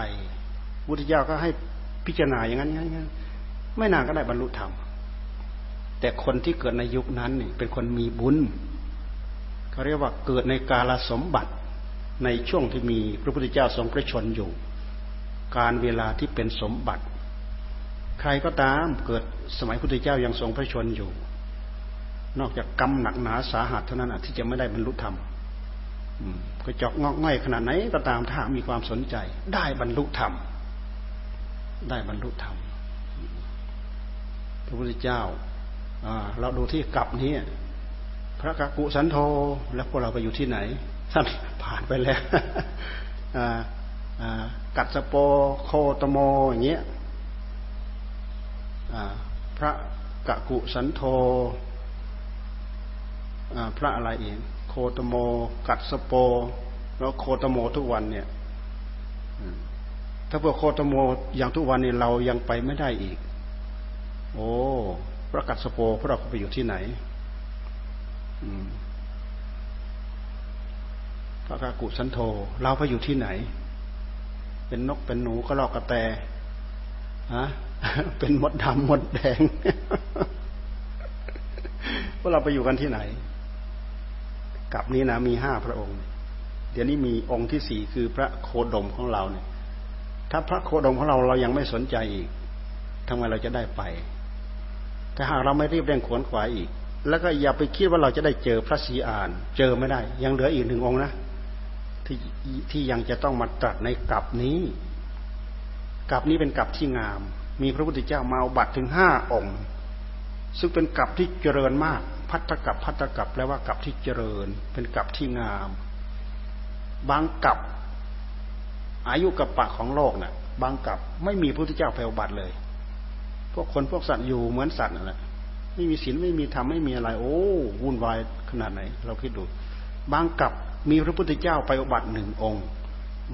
พุทธิยาก็ให้พิจารณาอย่างนั้นอย่างนั้นไม่นานก็ได้บรรลุธรรม แต่คนที่เกิดในยุคนั้นนี่เป็นคนมีบุญเขาเรียกว่าเกิดในกาลสมบัติในช่วงที่มีพระพุทธเจ้าทรงพระชนอยู่ การเวลาที่เป็นสมบัติ ใครก็ตามเกิดสมัยพุทธเจ้ายังทรงพระชนอยู่ นอกจากกรรมหนักหนาสาหัสเท่านั้นที่จะไม่ได้บรรลุธรรมก็จอกงอกง่อยขนาดไหนก็ตามถ้ามีความสนใจ ได้บรรลุธรรม ได้บรรลุธรรม พระพุทธเจ้าเราดูที่กลับนี้พระกักุสันโธแล้วพวกเราไปอยู่ที่ไหนท่านผ่านไปแล้วกัดสโปโคตโมอย่างเงี้ยพระกะกุสันโธ พระอะไรเองโคตโม กัดสโป แล้วโคตโมทุกวันเนี่ยถ้าพื่อโคตโมอย่างทุกวันนี้เรายังไปไม่ได้อีก โอ้พระกัดสโปพวกเราไปอยู่ที่ไหนพระกากุสันโธเราไปอยู่ที่ไหน เป็นนกเป็นหนูก็ลอกกระแตฮะเป็นมดดำมดแดงพวกเราไปอยู่กันที่ไหน กับนี้นะมีห้าพระองค์ เดี๋ยวนี้มีองค์ที่สี่คือพระโคดมของเราเนี่ย ถ้าพระโคดมของเราเรายังไม่สนใจอีกทำไมเราจะได้ไป ถ้าหากเราไม่รีบเร่งขวนขวายอีก แล้วก็อย่าไปคิดว่าเราจะได้เจอพระศรีอาน เจอไม่ได้ ยังเหลืออีกหนึ่งองค์นะที่ที่ยังจะต้องมาตรัสในกลับนี้กลับนี้เป็นกลับที่งาม มีพระพุทธเจ้ามาบัตรถึงห้าองค์ ซึ่งเป็นกลับที่เจริญมาก พัฒกับพัฒกับแปลว่ากลับที่เจริญ เป็นกลับที่งาม บางกลับอายุกับปะของโลกนะ่ะ บางกลับไม่มีพระพุทธเจ้าไปบัตรเลย พวกคนพวกสัตว์อยู่เหมือนสัตว์นั่นแหละไม่มีศีลไม่มีธรรมไม่มีอะไร โอ้วุ่นวายขนาดไหน เราคิดดูบางกับมีพระพุทธเจ้าไปอุบัติหนึ่งองค์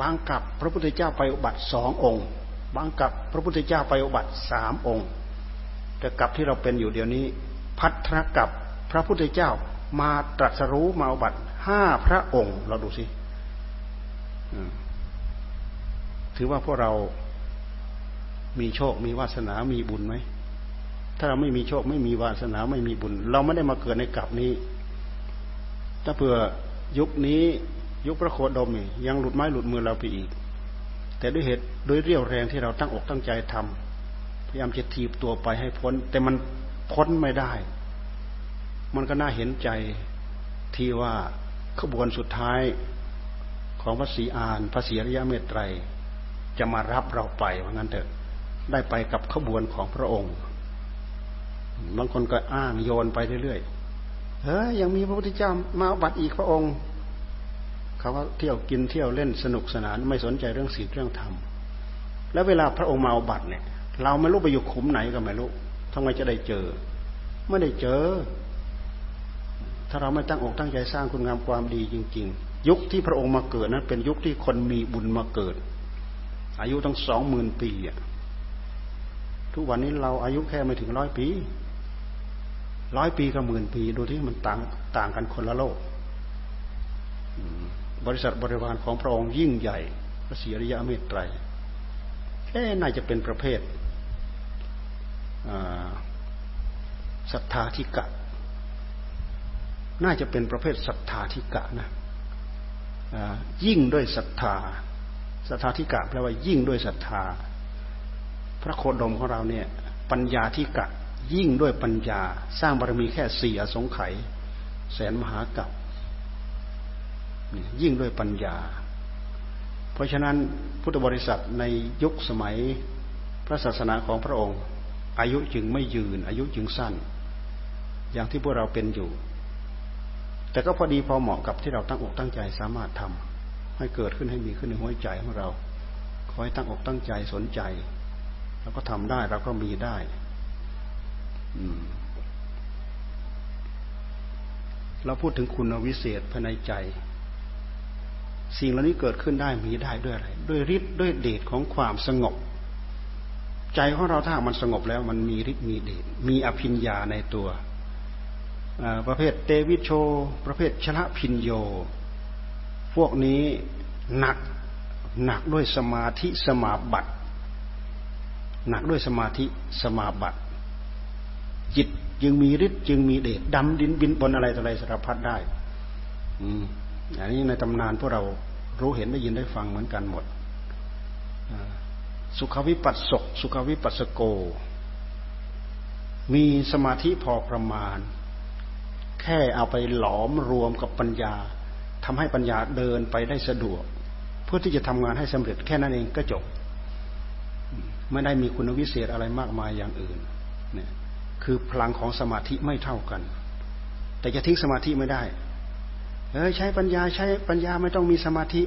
บางกับพระพุทธเจ้าไปอุบัติสององค์ บางกับพระพุทธเจ้าไปอุบัติสามองค์ แต่กับที่เราเป็นอยู่เดี๋ยวนี้ พัทรกับ พระพุทธเจ้ามาตรัสรู้มาอุบัติห้าพระองค์ เราดูสิถือว่าพวกเรามีโชค มีวาสนา มีบุญไหม ถ้าเราไม่มีโชค ไม่มีวาสนา ไม่มีบุญ เราไม่ได้มาเกิดในกลับนี้ ถ้าเผื่อยุคนี้ยุคพระโคดมยังหลุดไม้หลุดมือเราไปอีก แต่ด้วยเหตุโดยเรี่ยวแรงที่เราตั้งอกตั้งใจทำพยายามจะทีบตัวไปให้พ้น แต่มันพ้นไม่ได้ มันก็น่าเห็นใจที่ว่าขบวนสุดท้ายของพระศรีอานพระศรีอริยเมตไตร จะมารับเราไปว่างั้นเถอะ ได้ไปกับขบวนของพระองค์บางคนก็อ้างโยนไปเรื่อยๆเฮ้ยยังมีพระพุทธเจ้ามาบัตรอีกพระองค์เขาก็เที่ยวกินเที่ยวเล่นสนุกสนานไม่สนใจเรื่องศีลเรื่องธรรมแล้วเวลาพระองค์มาอบัตรเนี่ย เราไม่รู้ไปอยู่ขุมไหนก็ไม่รู้ทำไมจะได้เจอ ไม่ได้เจอ ถ้าเราไม่ตั้งอกตั้งใจสร้างคุณงามความดีจริง ๆ ยุคที่พระองค์มาเกิดนั้น เป็นยุคที่คนมีบุญมาเกิด อายุตั้งสองหมื่นปีอะทุกวันนี้เราอายุแค่ไม่ถึงร้อยปีร้อยปีกับหมื่นปี ดูที่มันต่างต่างกันคนละโลก บริษัทบริวารของพระองค์ยิ่งใหญ่พระศรีอริยเมตไตรแค่น่าจะเป็นประเภทศรัทธาธิกะ น่าจะเป็นประเภทศรัทธาธิกะนะยิ่งด้วยศรัทธาศรัทธาธิกะแปลว่ายิ่งด้วยศรัทธา พระโคดมของเราเนี่ย ปัญญาที่กะ ยิ่งด้วยปัญญา สร้างบารมีแค่สี่อสงไขยแสนมหากับยิ่งด้วยปัญญา เพราะฉะนั้นพุทธบริษัทในยุคสมัยพระศาสนาของพระองค์ อายุจึงไม่ยืน อายุจึงสั้น อย่างที่พวกเราเป็นอยู่ แต่ก็พอดีพอเหมาะกับที่เราตั้งอกตั้งใจสามารถทำให้เกิดขึ้นให้มีขึ้นในหัวใจของเราขอให้ตั้งอกตั้งใจสนใจเราก็ทำได้เราก็มีได้เราพูดถึงคุณวิเศษภายในใจ สิ่งเหล่านี้เกิดขึ้นได้มีได้ด้วยอะไร ด้วยฤทธิ์ด้วยเดชของความสงบ ใจของเราถ้ามันสงบแล้วมันมีฤทธิ์มีเดชมีอภิญญาในตัว ประเภทเตวิโช ประเภทชนะพินโย พวกนี้หนักหนักด้วยสมาธิสมาบัติหนักด้วยสมาธิสมาบัติจิตจึงมีฤทธิ์จึงมีเดชดำดินบินบนอะไรต่ออะไรสารพัดได้ อืมอันนี้ในตำนานพวกเรารู้เห็นได้ยินได้ฟังเหมือนกันหมดสุขวิปัสสก สุขวิปัสสโก มีสมาธิพอประมาณ แค่เอาไปหลอมรวมกับปัญญาทำให้ปัญญาเดินไปได้สะดวก เพื่อที่จะทำงานให้สำเร็จแค่นั้นเองก็จบ ไม่ได้มีคุณวิเศษอะไรมากมายอย่างอื่นเนี่ยคือพลังของสมาธิไม่เท่ากัน แต่จะทิ้งสมาธิไม่ได้เออใช้ปัญญาใช้ปัญญาไม่ต้องมีสมาธิ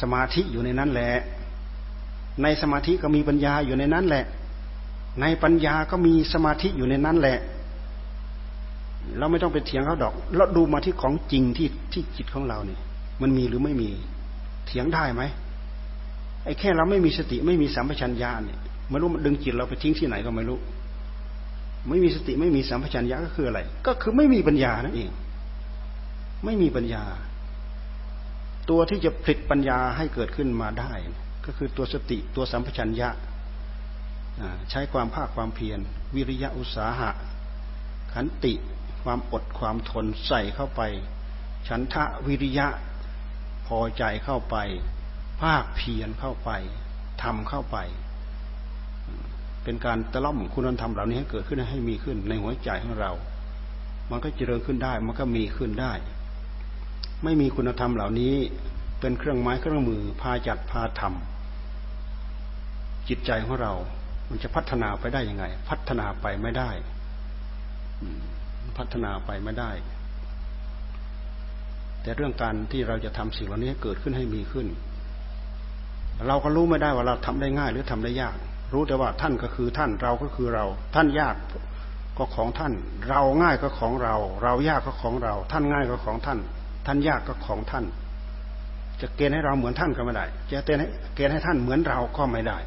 สมาธิอยู่ในนั้นแหละ ในสมาธิก็มีปัญญาอยู่ในนั้นแหละ ในปัญญาก็มีสมาธิอยู่ในนั้นแหละ เราไม่ต้องไปเถียงเขาดอกเราดูมาที่ของจริงที่ที่จิตของเราเนี่ย มันมีหรือไม่มี เถียงได้ไหมไอ้แค่เราไม่มีสติไม่มีสัมปชัญญะเนี่ยไม่รู้มันดึงจิตเราไปทิ้งที่ไหนก็ไม่รู้ ไม่มีสติไม่มีสัมปชัญญะก็คืออะไร ก็คือไม่มีปัญญานั่นเอง ไม่มีปัญญา ตัวที่จะผลิตปัญญาให้เกิดขึ้นมาได้ ก็คือตัวสติตัวสัมปชัญญะใช้ความภาคความเพียรวิริยะอุตสาหะขันติ ความอดความทนใส่เข้าไป ฉันทะวิริยะพอใจเข้าไป ภาคเพียรเข้าไปทำเข้าไป เป็นการตะล่อมคุณธรรมเหล่านี้ให้เกิดขึ้นให้มีขึ้นในหัวใจของเรา มันก็เจริญขึ้นได้ มันก็มีขึ้นได้ ไม่มีคุณธรรมเหล่านี้ เป็นเครื่องไม้เครื่องมือพาจัดพาทำจิตใจของเรา มันจะพัฒนาไปได้ยังไง พัฒนาไปไม่ได้ พัฒนาไปไม่ได้ แต่เรื่องการที่เราจะทำสิ่งเหล่านี้เกิดขึ้นให้มีขึ้น เราก็รู้ไม่ได้ว่าเราทำได้ง่ายหรือทำได้ยาก รู้แต่ว่าท่านก็คือท่านเราก็คือเรา ท่านยากก็ของท่าน เราง่ายก็ของเรา เรายากก็ของเรา ท่านง่ายก็ของท่าน ท่านยากก็ของท่าน จะเกณฑ์ให้เราเหมือนท่านก็ไม่ได้ จะเกณฑ์ให้เกณฑ์ให้ท่านเหมือนเราก็ไม่ได้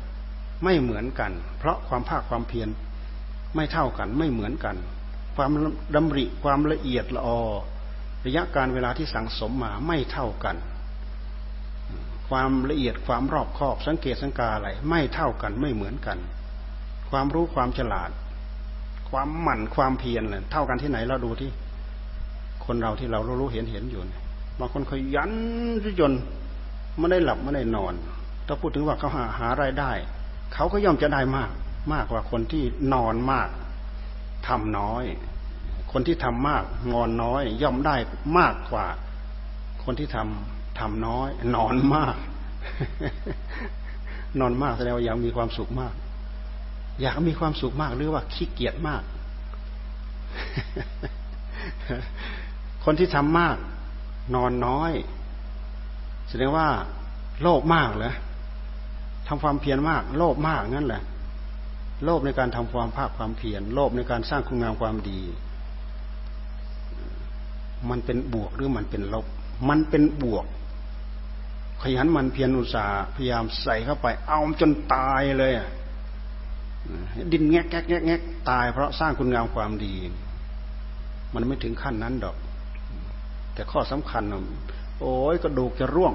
ไม่เหมือนกัน เพราะความภาคความเพียรไม่เท่ากันไม่เหมือนกัน ความดำริความละเอียดละออระยะการเวลาที่สั่งสมมาไม่เท่ากัน ความละเอียดความรอบคอบสังเกตสังกาอะไรไม่เท่ากันไม่เหมือนกัน ความรู้ความฉลาด ความหมั่นความเพียรเเท่ากันที่ไหนเราดูที่ คนเราที่เรารู้เห็นเห็นอยู่บางคนขยันจนไม่ได้หลับไม่ได้นอน ถ้าพูดถึงว่าเขาหาหารายได้ เขาก็ย่อมจะได้มาก มากกว่าคนที่นอนมาก ทำน้อย คนที่ทำมากงอนน้อย ย่อมได้มากกว่า คนที่ทำทำน้อย นอนมาก นอนมากแสดงว่าอยากมีความสุขมาก อยากมีความสุขมากหรือว่าขี้เกียจมาก คนที่ทำมาก นอนน้อย แสดงว่า โลภมากเหรอทำความเพียรมาก โลภมากนั่นแหละ โลภในการทำความภาคความเพียรโลภในการสร้างคุณงามความดี มันเป็นบวกหรือมันเป็นลบ มันเป็นบวก ขยันมันเพียรอุตสาห์พยายามใส่เข้าไป เอาจนตายเลยดินแงกแงกแงกตาย เพราะสร้างคุณงามความดี มันไม่ถึงขั้นนั้นดอก แต่ข้อสำคัญ โอ้ยกระดูกจะร่วง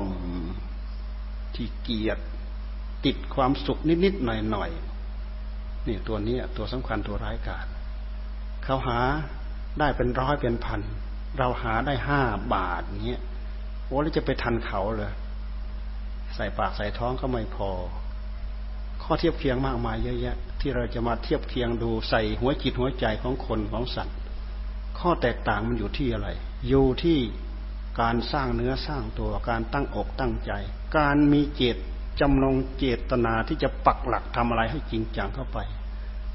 ที่เกียรติติดความสุขนิดๆหน่อยๆ นี่ตัวนี้ตัวสำคัญตัวร้ายกาจเขาหาได้เป็นร้อยเป็นพัน เราหาได้ห้าบาทเนี้ยโอ้แล้วจะไปทันเขาเลยใส่ปากใส่ท้องก็ไม่พอ ข้อเทียบเคียงมากมายเยอะแยะ ที่เราจะมาเทียบเคียงดูใส่หัวจิตหัวใจของคนของสัตว์ ข้อแตกต่างมันอยู่ที่อะไร อยู่ที่การสร้างเนื้อสร้างตัวการตั้งอกตั้งใจ การมีเจตจำลงเจตนาที่จะปักหลักทำอะไรให้จริงจังเข้าไป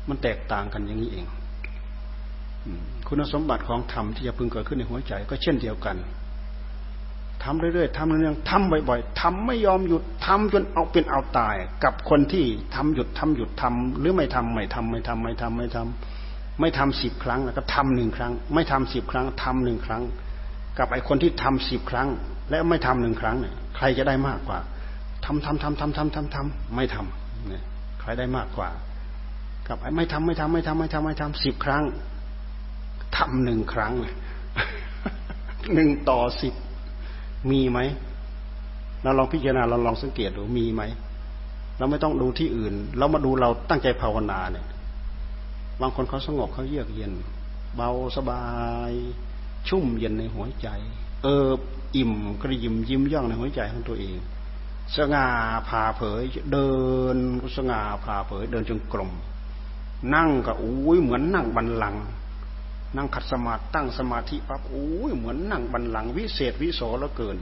มันแตกต่างกันอย่างนี้เองคุณสมบัติของธรรมที่จะพึงเกิดขึ้นในหัวใจ ก็เช่นเดียวกันทำเรื่อยๆทำเรื่อยๆทำบ่อยๆทำไม่ยอมหยุดทำจนเอาเป็นเอาตาย กับคนที่ทำหยุดทำหยุดทำหรือไม่ทำไม่ทำไม่ทำไม่ทำไม่ทำไม่ทำสิบครั้งแล้วก็ทำหนึ่งครั้ง ไม่ทำสิบครั้งทำหนึ่งครั้ง กับไอ้คนที่ทำสิบครั้ง และไม่ทำหนึ่งครั้งเนี่ยใครจะได้มากกว่าทำทำทำทำทำทำทำไม่ทำเนี่ยใครได้มากกว่า กับไอ้ไม่ทำไม่ทำไม่ทำไม่ทำไม่ทำสิบครั้งทำหนึ่งครั้งหนึ่งต่อสิบมีไหมเราลองพิจารณาเราลองสังเกตดูมีไหมเราไม่ต้องดูที่อื่น เรามาดูเราตั้งใจภาวนาเนี่ย บางคนเขาสงบเขาเยือกเย็น เบาสบาย ชุ่มเย็นในหัวใจ เอออิ่มกระยิมยิ้มย่องในหัวใจของตัวเอง สง่าผ่าเผย เดินสง่าผ่าเผย เดินจงกรม นั่งก็อุ้ยเหมือนนั่งบันลัง นั่งขัดสมาธิตั้งสมาธิปั๊บโอ้ยเหมือนนั่งบันลัง วิเศษวิโสแล้วเกิน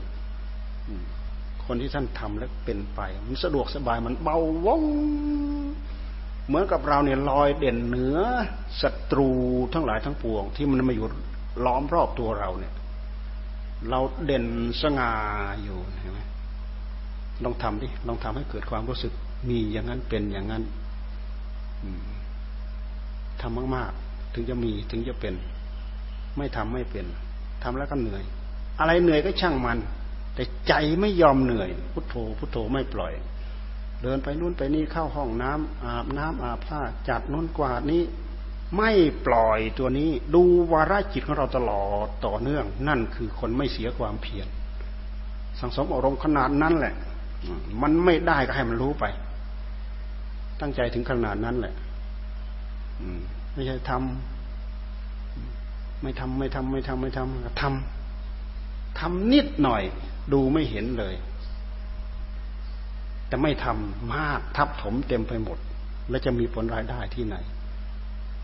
คนที่ท่านทำแล้วเป็นไป มันสะดวกสบายมันเบาว่องเหมือนกับเราเนี่ยลอยเด่นเหนือศัตรูทั้งหลายทั้งปวง ที่มันมาอยู่ล้อมรอบตัวเราเนี่ย เราเด่นสง่าอยู่เห็นไหมลองทำดิลองทำให้เกิดความรู้สึกมีอย่างนั้นเป็นอย่างนั้น ทำมากๆ ถึงจะมีถึงจะเป็น ไม่ทำไม่เป็นทำแล้วก็เหนื่อย อะไรเหนื่อยก็ช่างมัน แต่ใจไม่ยอมเหนื่อย พุทโธ พุทโธไม่ปล่อย เดินไปนู่นไปนี่เข้าห้องน้ำอาบน้ำอาบผ้าจัดนู่นกวาดนี้ ไม่ปล่อยตัวนี้ ดูวาระจิตของเราตลอดต่อเนื่อง นั่นคือคนไม่เสียความเพียรสังสมอารมณ์ขนาดนั้นแหละ มันไม่ได้ก็ให้มันรู้ไป ตั้งใจถึงขนาดนั้นแหละ ไม่ใช่ทำไม่ทำไม่ทำไม่ทำไม่ทำทำทำนิดหน่อย ดูไม่เห็นเลย แต่ไม่ทำมากทับถมเต็มไปหมด แล้วจะมีผลรายได้ที่ไหน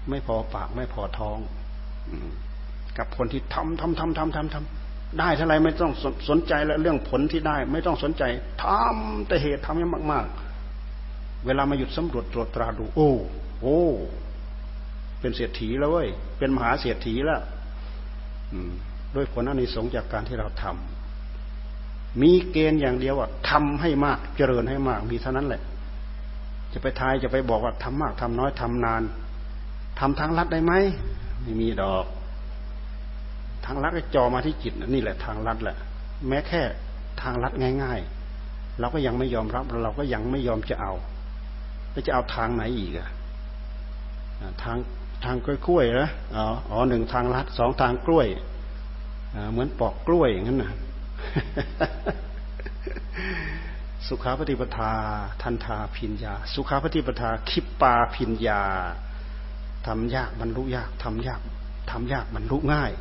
ไม่พอปากไม่พอท้องกับคนที่ทำทำทำทำทำทำได้เท่าไรไม่ต้องสนใจแล้วเรื่องผลที่ได้ ไม่ต้องสนใจทำแต่เหตุทำให้มาก ๆ เวลามาหยุดสำรวจตรวจตราดู โอ้โอ้ เป็นเศรษฐีแล้วเว้ยเป็นมหาเศรษฐีแล้วด้วยผลอันนี้สงจากการที่เราทำมีเกณฑ์อย่างเดียวว่าทำให้มาก เจริญให้มาก มีเท่านั้นแหละ จะไปทายจะไปบอกว่าทำมากทำน้อยทำนานทำทางลัดได้ไหมไม่มีดอก ทางลัดก็จอมาที่จิตนี่แหละ ทางลัดแหละ แม้แค่ทางลัดง่าย ๆ เราก็ยังไม่ยอมรับเราก็ยังไม่ยอมจะเอาแล้วจะเอาทางไหนอีกอะทาง ทางกล้วยๆนะอ๋อหนึ่งทางลัดสองทางกล้วยเหมือนปอกกล้วยอย่างนั้นนะสุขาปฏิปทา ทันทาพิญญา สุขาปฏิปทาคิปปาพิญญาทำยากบรรลุยากทำยากทำยากบรรลุง่าย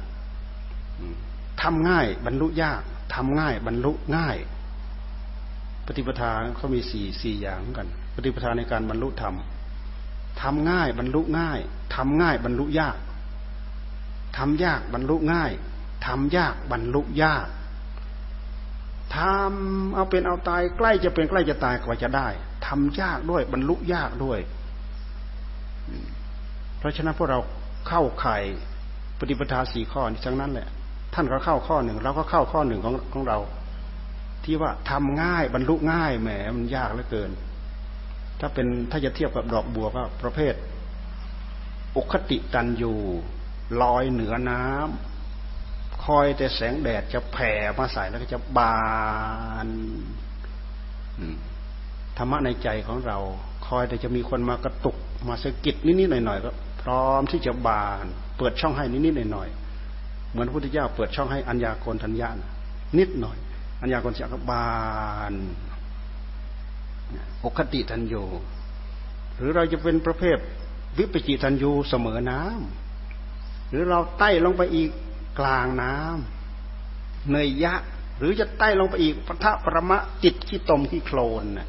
ทำง่ายบรรลุยากทำง่ายบรรลุง่าย ปฏิปทาเขามีสี่สี่อย่างกัน ปฏิปทาในการบรรลุธรรม ทำง่ายบรรลุง่ายทำง่ายบรรลุยากทำยากบรรลุง่ายทำยากบรรลุยากทำเอาเป็นเอาตายใกล้จะเป็นใกล้จะตายกว่าจะได้ทำยากด้วยบรรลุยากด้วย เพราะฉะนั้นพวกเราเข้าไข่ปฏิปทาสี่ข้อนี้ทั้งนั้นแหละ ท่านก็เข้าข้อหนึ่งเราก็เข้าข้อหนึ่งของของเรา ที่ว่าทำง่ายบรรลุง่ายแหมมันยากเหลือเกิน ถ้าเป็นถ้าจะเทียบกับดอกบัวก็ประเภทอุคติตันอยู่ลอยเหนือน้ำคอยแต่แสงแดดจะแผ่มาใส่แล้วก็จะบานธรรมะในใจของเรา คอยแต่จะมีคนมากระตุกมาสะกิดนิดๆหน่อยๆก็พร้อมที่จะบาน เปิดช่องให้นิดๆหน่อยๆเหมือนพระพุทธเจ้าเปิดช่องให้อัญญาโกนทัญญานิดหน่อย อัญญาโกนเสียก็บาน ปกติทันโยหรือเราจะเป็นประเภทวิปจิทันยูเสมอน้ำหรือเราไต่ลงไปอีกกลางน้ำเนยยะ หรือจะไต่ลงไปอีกปะทะประมะติดขี้ตมขี้โคลนนะ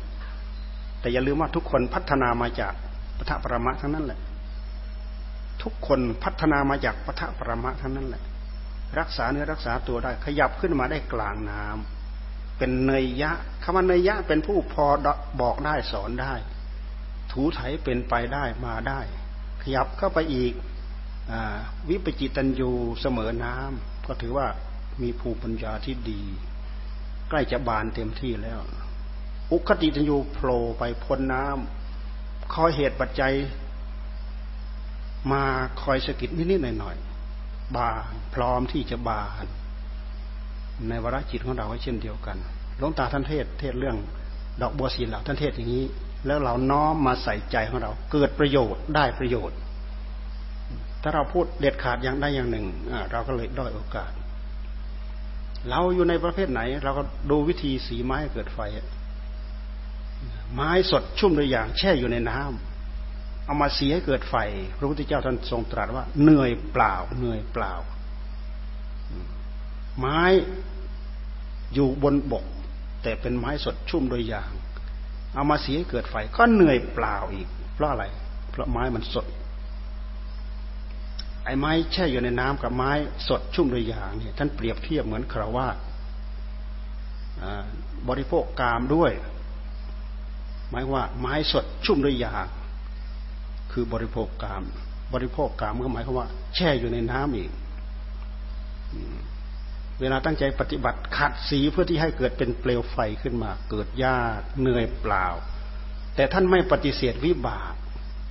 แต่อย่าลืมว่าทุกคนพัฒนามาจากปะทะประมะทั้งนั้นแหละ ทุกคนพัฒนามาจากปะทะประมะทั้งนั้นแหละ รักษาเนื้อรักษาตัวได้ขยับขึ้นมาได้กลางน้ำ เป็นเนยยะคำว่าเนยยะเป็นผู้พอบอกได้สอนได้ ถูไถเป็นไปได้มาได้ ขยับเข้าไปอีกอวิปจิตันยูเสมอน้ำก็ถือว่ามีภูมิปัญญาที่ดี ใกล้จะบานเต็มที่แล้ว อุคติทันยูโผล่ไปพ้นน้ำคอยเหตุปัจจัย มาคอยสกิดนิดๆหน่อยๆบานพร้อมที่จะบาน ในวรจิตของเราเช่นเดียวกันหลวงตาท่านเทศเทศเรื่องดอกบัวสีเหล่าท่านเทศอย่างนี้ แล้วเราน้อมมาใส่ใจของเรา เกิดประโยชน์ได้ประโยชน์ ถ้าเราพูดเด็ดขาดอย่างใดอย่างหนึ่งเราก็เลยด้อยโอกาส เราอยู่ในประเภทไหน เราก็ดูวิธีสีไม้เกิดไฟ ไม้สดชุ่มด้วยอย่าง แช่อยู่ในน้ำเอามาสีให้เกิดไฟ พระพุทธเจ้าท่านทรงตรัสว่าเหนื่อยเปล่าเหนื่อยเปล่า ไม้อยู่บนบก แต่เป็นไม้สดชุ่มโดยยาง เอามาเสียให้เกิดไฟก็เหนื่อยเปล่าอีก เพราะอะไร เพราะไม้มันสด ไอ้ไม้แช่อยู่ในน้ำกับไม้สดชุ่มโดยยางเนี่ยท่านเปรียบเทียบเหมือนคราวาสบริโภคกามด้วย หมายว่าไม้สดชุ่มด้วยยาคือบริโภคกาม บริโภคกามก็หมายความว่า แช่อยู่ในน้ำอีก เวลาตั้งใจปฏิบัติขัดสีเพื่อที่ให้เกิดเป็นเปลวไฟขึ้นมา เกิดยากเหนื่อยเปล่า แต่ท่านไม่ปฏิเสธวิบาก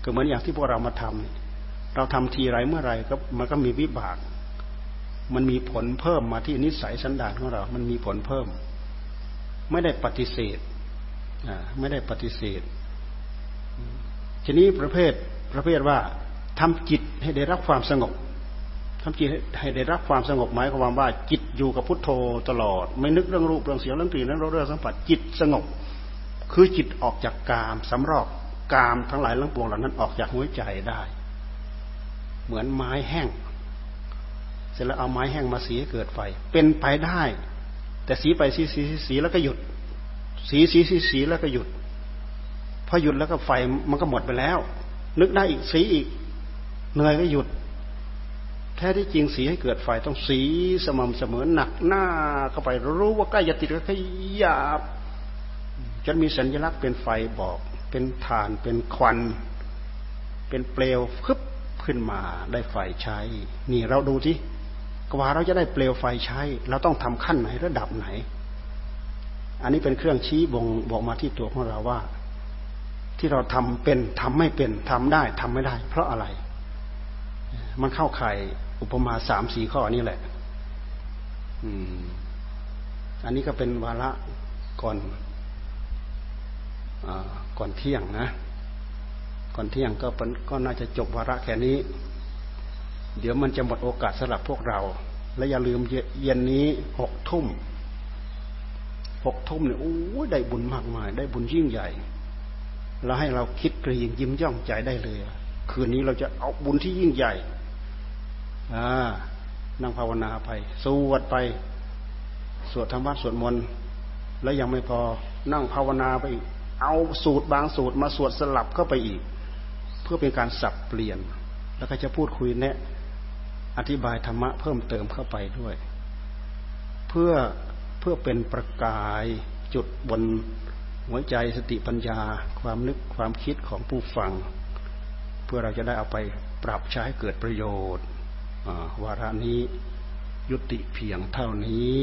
ก็เหมือนอย่างที่พวกเรามาทำเราทำทีไรเมื่อไรก็มันก็มีวิบาก มันมีผลเพิ่มมาที่นิสัยสันดานของเรา มันมีผลเพิ่ม ไม่ได้ปฏิเสธไม่ได้ปฏิเสธทีนี้ประเภทประเภทว่าทำจิตให้ได้รับความสงบ ทำจิตให้ได้รับความสงบหมายความว่าจิตอยู่กับพุทโธตลอด ไม่นึกเรื่องรูปเรื่องเสียงเรื่องกลิ่นเรื่องรสเรื่องสัมผัสจิตสงบ คือจิตออกจากกามสำรอกกามทั้งหลายทั้งปวงเหล่านั้นออกจากหัวใจได้ เหมือนไม้แห้ง เสร็จแล้วเอาไม้แห้งมาสีให้เกิดไฟ เป็นไปได้ แต่สีไปสีสีสีแล้วก็หยุด สีสีสีสีแล้วก็หยุดพอหยุดแล้วก็ไฟมันก็หมดไปแล้ว นึกได้อีกสีอีกเหนื่อยก็หยุด แท้ที่จริงสีให้เกิดไฟต้องสีสม่ำเสมอหนักหน้าเข้าไปรู้ว่าใกล้จะติดก็ขยับจะมีสัญลักษณ์เป็นไฟบอก เป็นฐานเป็นควัน เป็นเปลวคึบขึ้นมาได้ไฟใช้ นี่เราดูที่กว่าเราจะได้เปลวไฟใช้ เราต้องทำขั้นไหนระดับไหน อันนี้เป็นเครื่องชี้บ่งบอกมาที่ตัวของเราว่า ที่เราทำเป็นทำไม่เป็นทำได้ทำไม่ได้ เพราะอะไร มันเข้าข่ายอุปมาสามสี่ข้อนี้แหละ อืม อันนี้ก็เป็นวาระก่อนอก่อนเที่ยงนะ ก่อนเที่ยงก็ก็น่าจะจบวาระแค่นี้ เดี๋ยวมันจะหมดโอกาสสำหรับพวกเรา และอย่าลืมเย็นนี้หกทุ่มหกทุ่มเนี่ยโอ้ได้บุญมากมาย ได้บุญยิ่งใหญ่เราให้เราคิดกรียงยิ้มย่องใจได้เลย คืนนี้เราจะเอาบุญที่ยิ่งใหญ่นั่งภาวนาไป สวดไปสสวดธรรมะสวดมนต์ แล้วยังไม่พอ นั่งภาวนาไปอีก เอาสูตรบางสูตรมาสวดสลับเข้าไปอีก เพื่อเป็นการสับเปลี่ยน แล้วก็จะพูดคุยแนะ อธิบายธรรมะเพิ่มเติมเข้าไปด้วย เพื่อเพื่อเป็นประกายจุดบนหัวใจสติปัญญา ความนึกความคิดของผู้ฟัง เพื่อเราจะได้เอาไปปรับใช้เกิดประโยชน์วาระนี้ยุติเพียงเท่านี้